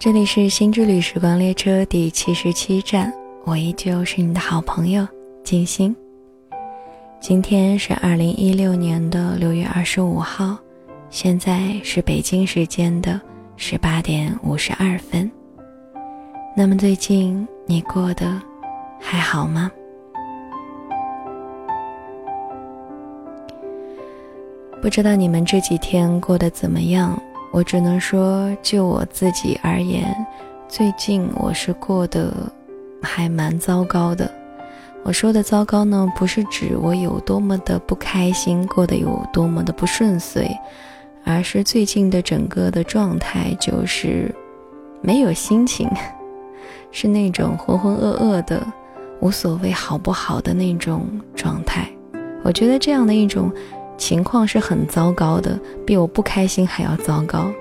这里是心之旅时光列车第七十七站，我依旧是你的好朋友金星。今天是二零一六年的六月二十五号，现在是北京时间的十八点五十二分。那么最近你过得还好吗？不知道你们这几天过得怎么样？我只能说，就我自己而言，最近我是过得还蛮糟糕的。我说的糟糕呢，不是指我有多么的不开心，过得有多么的不顺遂，而是最近的整个的状态就是没有心情，是那种浑浑噩噩的，无所谓好不好的那种状态。我觉得这样的一种。情况是很糟糕的，比我不开心还要糟糕。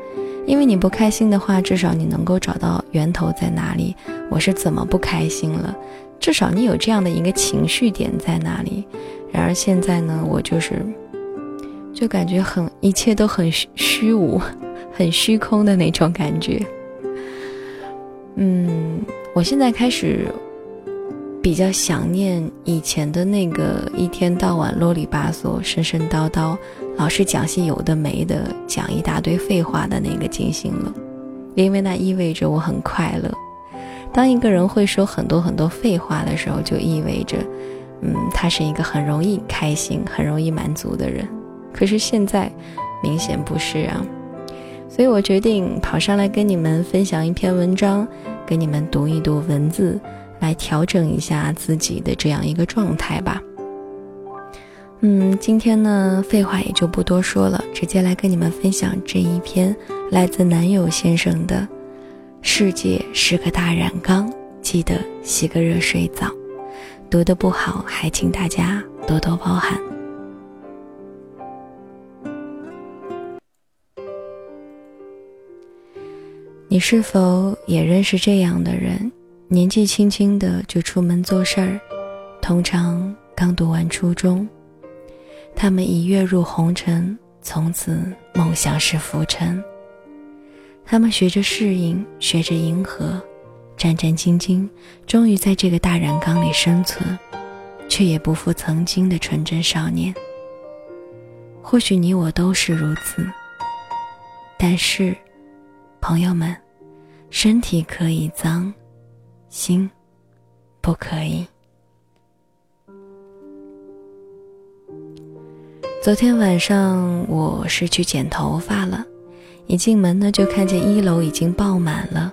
因为你不开心的话，至少你能够找到源头在哪里，我是怎么不开心了，至少你有这样的一个情绪点在哪里。然而现在呢，我就是，就感觉很一切都很虚无，很虚空的那种感觉。嗯，我现在开始。比较想念以前的那个一天到晚啰里吧嗦、神神叨叨，老是讲些有的没的，讲一大堆废话的那个金星了，因为那意味着我很快乐。当一个人会说很多很多废话的时候，就意味着，嗯，他是一个很容易开心、很容易满足的人。可是现在，明显不是啊，所以我决定跑上来跟你们分享一篇文章，跟你们读一读文字。来调整一下自己的这样一个状态吧。嗯，今天呢，废话也就不多说了，直接来跟你们分享这一篇来自男友先生的《世界是个大染缸》，记得洗个热水澡。读的不好，还请大家多多包涵。你是否也认识这样的人？年纪轻轻的就出门做事儿，通常刚读完初中。他们已跃入红尘，从此梦想是浮沉。他们学着适应，学着迎合，战战兢兢，终于在这个大染缸里生存，却也不负曾经的纯真少年。或许你我都是如此，但是，朋友们，身体可以脏。心，不可以。昨天晚上我是去剪头发了，一进门呢就看见一楼已经爆满了，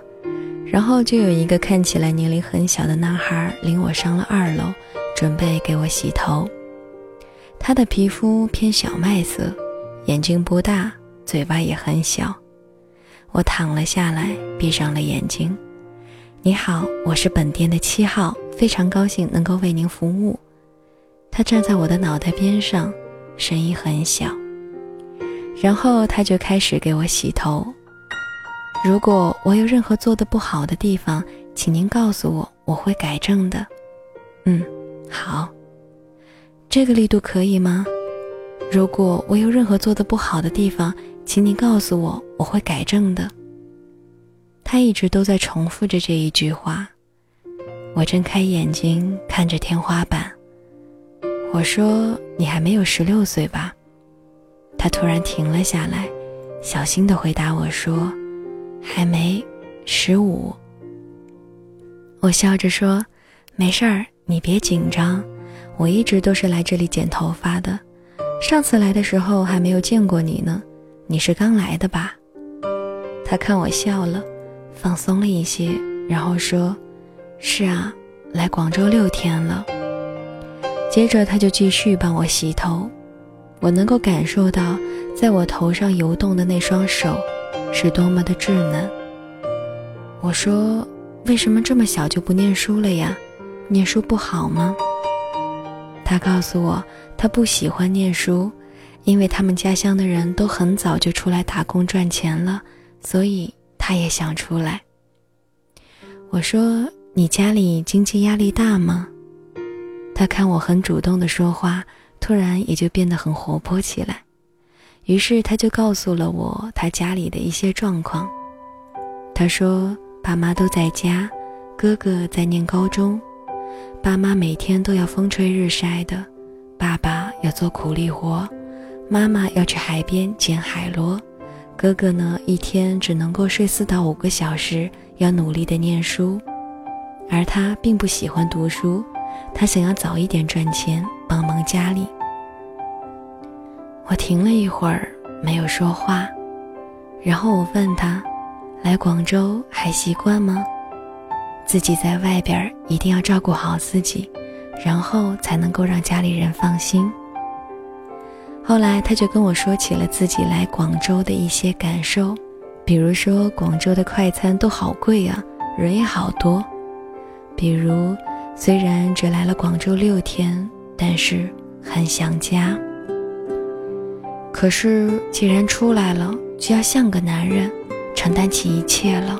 然后就有一个看起来年龄很小的男孩领我上了二楼，准备给我洗头。他的皮肤偏小麦色，眼睛不大，嘴巴也很小。我躺了下来，闭上了眼睛。你好，我是本店的七号，非常高兴能够为您服务。他站在我的脑袋边上，声音很小。然后他就开始给我洗头。如果我有任何做的不好的地方，请您告诉我，我会改正的。嗯，好。这个力度可以吗？如果我有任何做的不好的地方，请你告诉我，我会改正的。他一直都在重复着这一句话。我睁开眼睛看着天花板，我说：“你还没有十六岁吧？”他突然停了下来，小心地回答我说：“还没，十五。”我笑着说：“没事儿，你别紧张。我一直都是来这里剪头发的，上次来的时候还没有见过你呢。你是刚来的吧？”他看我笑了。放松了一些，然后说：“是啊，来广州六天了。”接着他就继续帮我洗头，我能够感受到在我头上游动的那双手是多么的稚嫩。我说：“为什么这么小就不念书了呀？念书不好吗？”他告诉我，他不喜欢念书，因为他们家乡的人都很早就出来打工赚钱了，所以。他也想出来。我说：“你家里经济压力大吗？”他看我很主动的说话，突然也就变得很活泼起来。于是他就告诉了我他家里的一些状况。他说：“爸妈都在家，哥哥在念高中，爸妈每天都要风吹日晒的，爸爸要做苦力活，妈妈要去海边捡海螺，哥哥呢一天只能够睡四到五个小时，要努力的念书，而他并不喜欢读书，他想要早一点赚钱帮忙家里。”我停了一会儿，没有说话，然后我问他。来广州还习惯吗？自己在外边一定要照顾好自己，然后才能够让家里人放心。后来他就跟我说起了自己来广州的一些感受，比如说广州的快餐都好贵啊，人也好多。比如虽然只来了广州六天，但是很想家。可是既然出来了，就要像个男人。承担起一切了，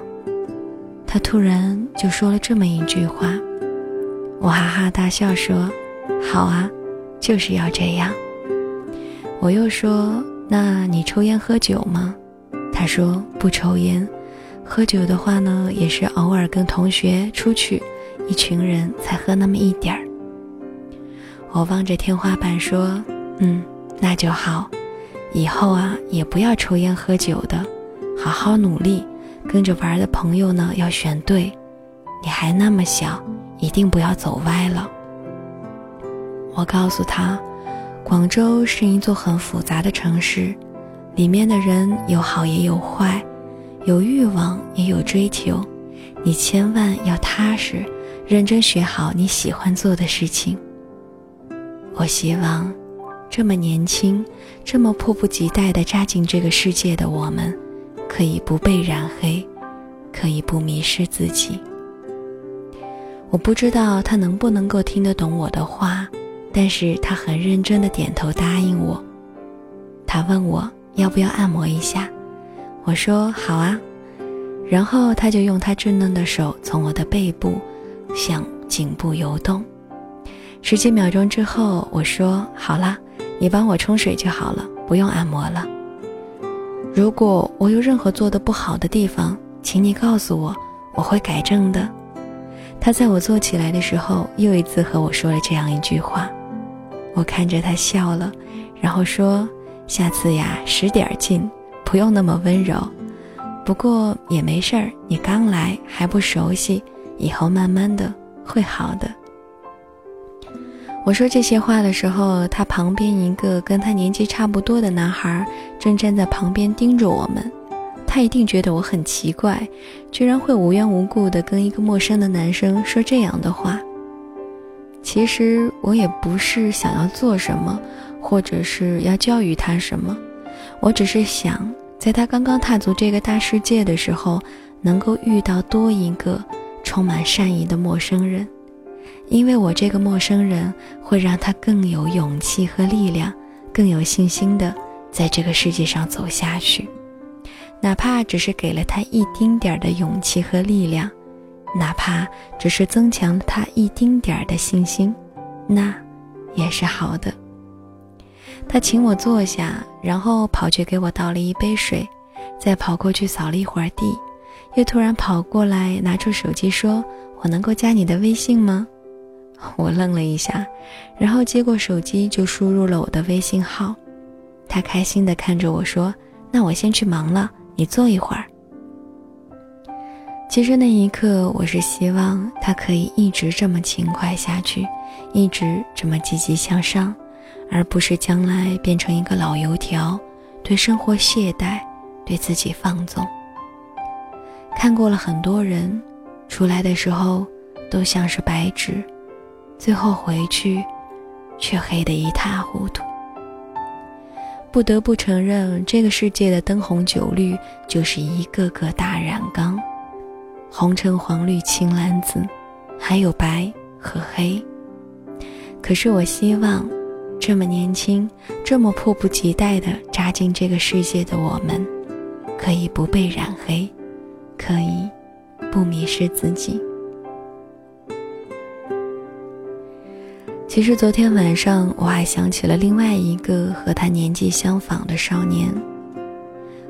他突然就说了这么一句话，我哈哈大笑说：“好啊，就是要这样。”我又说：“那你抽烟喝酒吗？”他说：“不抽烟，喝酒的话呢，也是偶尔跟同学出去，一群人才喝那么一点儿。”我望着天花板说：“嗯，那就好，以后啊，也不要抽烟喝酒的。”好好努力，跟着玩的朋友呢要选对。你还那么小，一定不要走歪了。我告诉他，广州是一座很复杂的城市，里面的人有好也有坏，有欲望也有追求。你千万要踏实，认真学好你喜欢做的事情。我希望，这么年轻，这么迫不及待地扎进这个世界的我们。可以不被染黑，可以不迷失自己。我不知道他能不能够听得懂我的话，但是他很认真的点头答应我。他问我要不要按摩一下，我说好啊。然后他就用他稚嫩的手从我的背部向颈部游动。十几秒钟之后，我说好了，你帮我冲水就好了，不用按摩了。如果我有任何做的不好的地方，请你告诉我，我会改正的。他在我坐起来的时候，又一次和我说了这样一句话。我看着他笑了，然后说：“下次呀，使点劲，不用那么温柔。不过也没事儿，你刚来还不熟悉，以后慢慢的会好的。”我说这些话的时候，他旁边一个跟他年纪差不多的男孩正站在旁边盯着我们。他一定觉得我很奇怪，居然会无缘无故的跟一个陌生的男生说这样的话。其实我也不是想要做什么，或者是要教育他什么，我只是想在他刚刚踏足这个大世界的时候，能够遇到多一个充满善意的陌生人。因为我这个陌生人会让他更有勇气和力量，更有信心的在这个世界上走下去，哪怕只是给了他一丁点儿的勇气和力量，哪怕只是增强他一丁点儿的信心，那也是好的。他请我坐下，然后跑去给我倒了一杯水，再跑过去扫了一会儿地，又突然跑过来拿出手机说：“我能够加你的微信吗？”我愣了一下，然后接过手机就输入了我的微信号。他开心地看着我说：“那我先去忙了，你坐一会儿。”其实那一刻，我是希望他可以一直这么勤快下去，一直这么积极向上，而不是将来变成一个老油条，对生活懈怠，对自己放纵。看过了很多人，出来的时候都像是白纸。最后回去，却黑得一塌糊涂。不得不承认，这个世界的灯红酒绿就是一个个大染缸，红橙黄绿青蓝紫，还有白和黑。可是我希望，这么年轻、这么迫不及待的扎进这个世界的我们，可以不被染黑，可以不迷失自己。其实昨天晚上我还想起了另外一个和他年纪相仿的少年。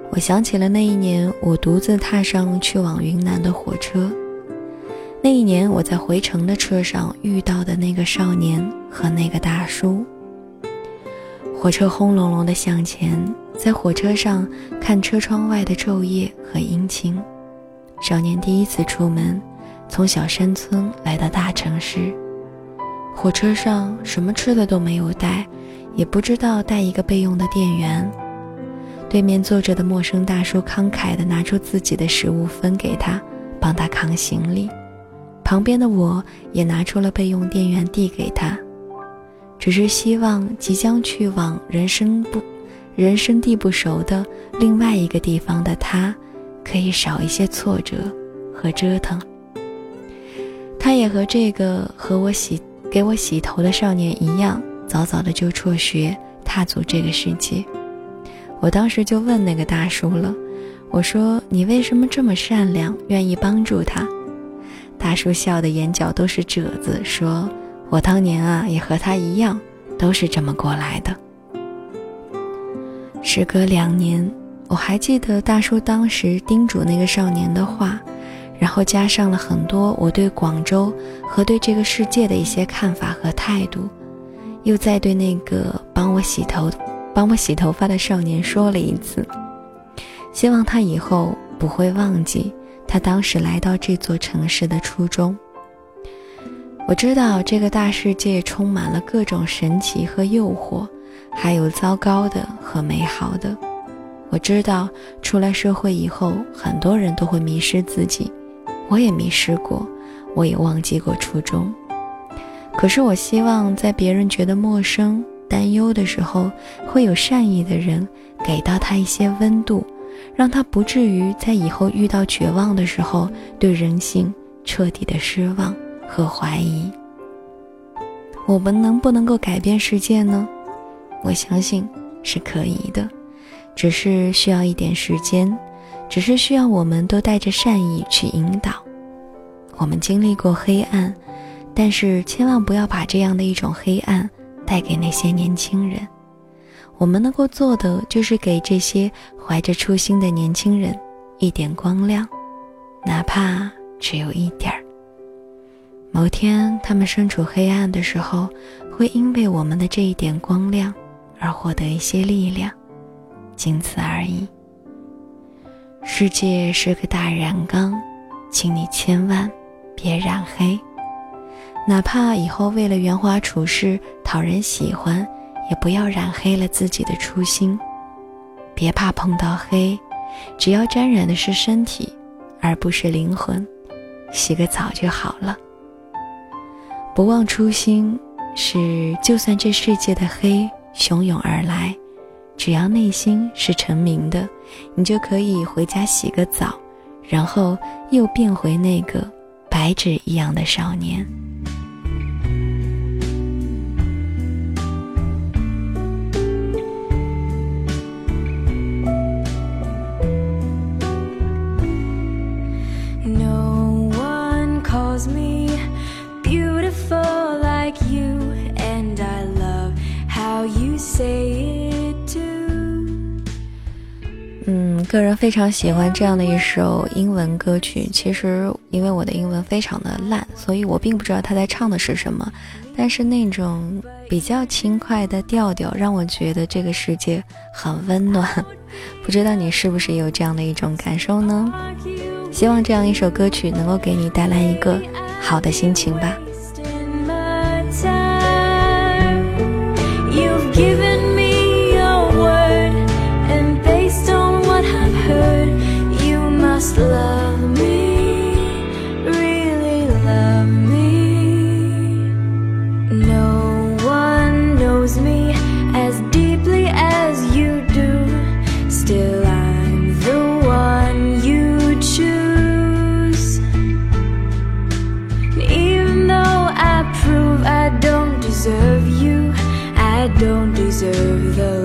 我想起了那一年，我独自踏上去往云南的火车。那一年，我在回程的车上遇到的那个少年和那个大叔。火车轰隆隆的向前，在火车上看车窗外的昼夜和阴晴。少年第一次出门，从小山村来到大城市。火车上什么吃的都没有带，也不知道带一个备用的电源。对面坐着的陌生大叔慷慨地拿出自己的食物分给他，帮他扛行李。旁边的我也拿出了备用电源递给他，只是希望即将去往人生不、人生地不熟的另外一个地方的他，可以少一些挫折和折腾。他也和这个和我洗给我洗头的少年一样，早早的就辍学，踏足这个世界。我当时就问那个大叔了，我说：“你为什么这么善良，愿意帮助他？”大叔笑得眼角都是褶子，说：“我当年啊，也和他一样，都是这么过来的。”时隔两年，我还记得大叔当时叮嘱那个少年的话，然后加上了很多我对广州和对这个世界的一些看法和态度，又在对那个帮我洗头。帮我洗头发的少年说了一次，希望他以后不会忘记他当时来到这座城市的初衷。我知道这个大世界充满了各种神奇和诱惑，还有糟糕的和美好的。我知道出来社会以后，很多人都会迷失自己，我也迷失过，我也忘记过初衷。可是我希望在别人觉得陌生。担忧的时候，会有善意的人给到他一些温度，让他不至于在以后遇到绝望的时候，对人性彻底的失望和怀疑。我们能不能够改变世界呢？我相信是可以的，只是需要一点时间，只是需要我们都带着善意去引导。我们经历过黑暗，但是千万不要把这样的一种黑暗。带给那些年轻人，我们能够做的就是给这些怀着初心的年轻人一点光亮，哪怕只有一点儿。某天他们身处黑暗的时候，会因为我们的这一点光亮而获得一些力量，仅此而已。世界是个大染缸，请你千万别染黑。哪怕以后为了圆滑处事、讨人喜欢，也不要染黑了自己的初心。别怕碰到黑，只要沾染的是身体，而不是灵魂，洗个澡就好了。不忘初心，是就算这世界的黑汹涌而来，只要内心是澄明的，你就可以回家洗个澡，然后又变回那个白纸一样的少年。Day to 嗯，个人非常喜欢这样的一首英文歌曲。其实，因为我的英文非常的烂，所以我并不知道他在唱的是什么。但是那种比较轻快的调调，让我觉得这个世界很温暖。不知道你是不是有这样的一种感受呢？希望这样一首歌曲能够给你带来一个好的心情吧。deserve the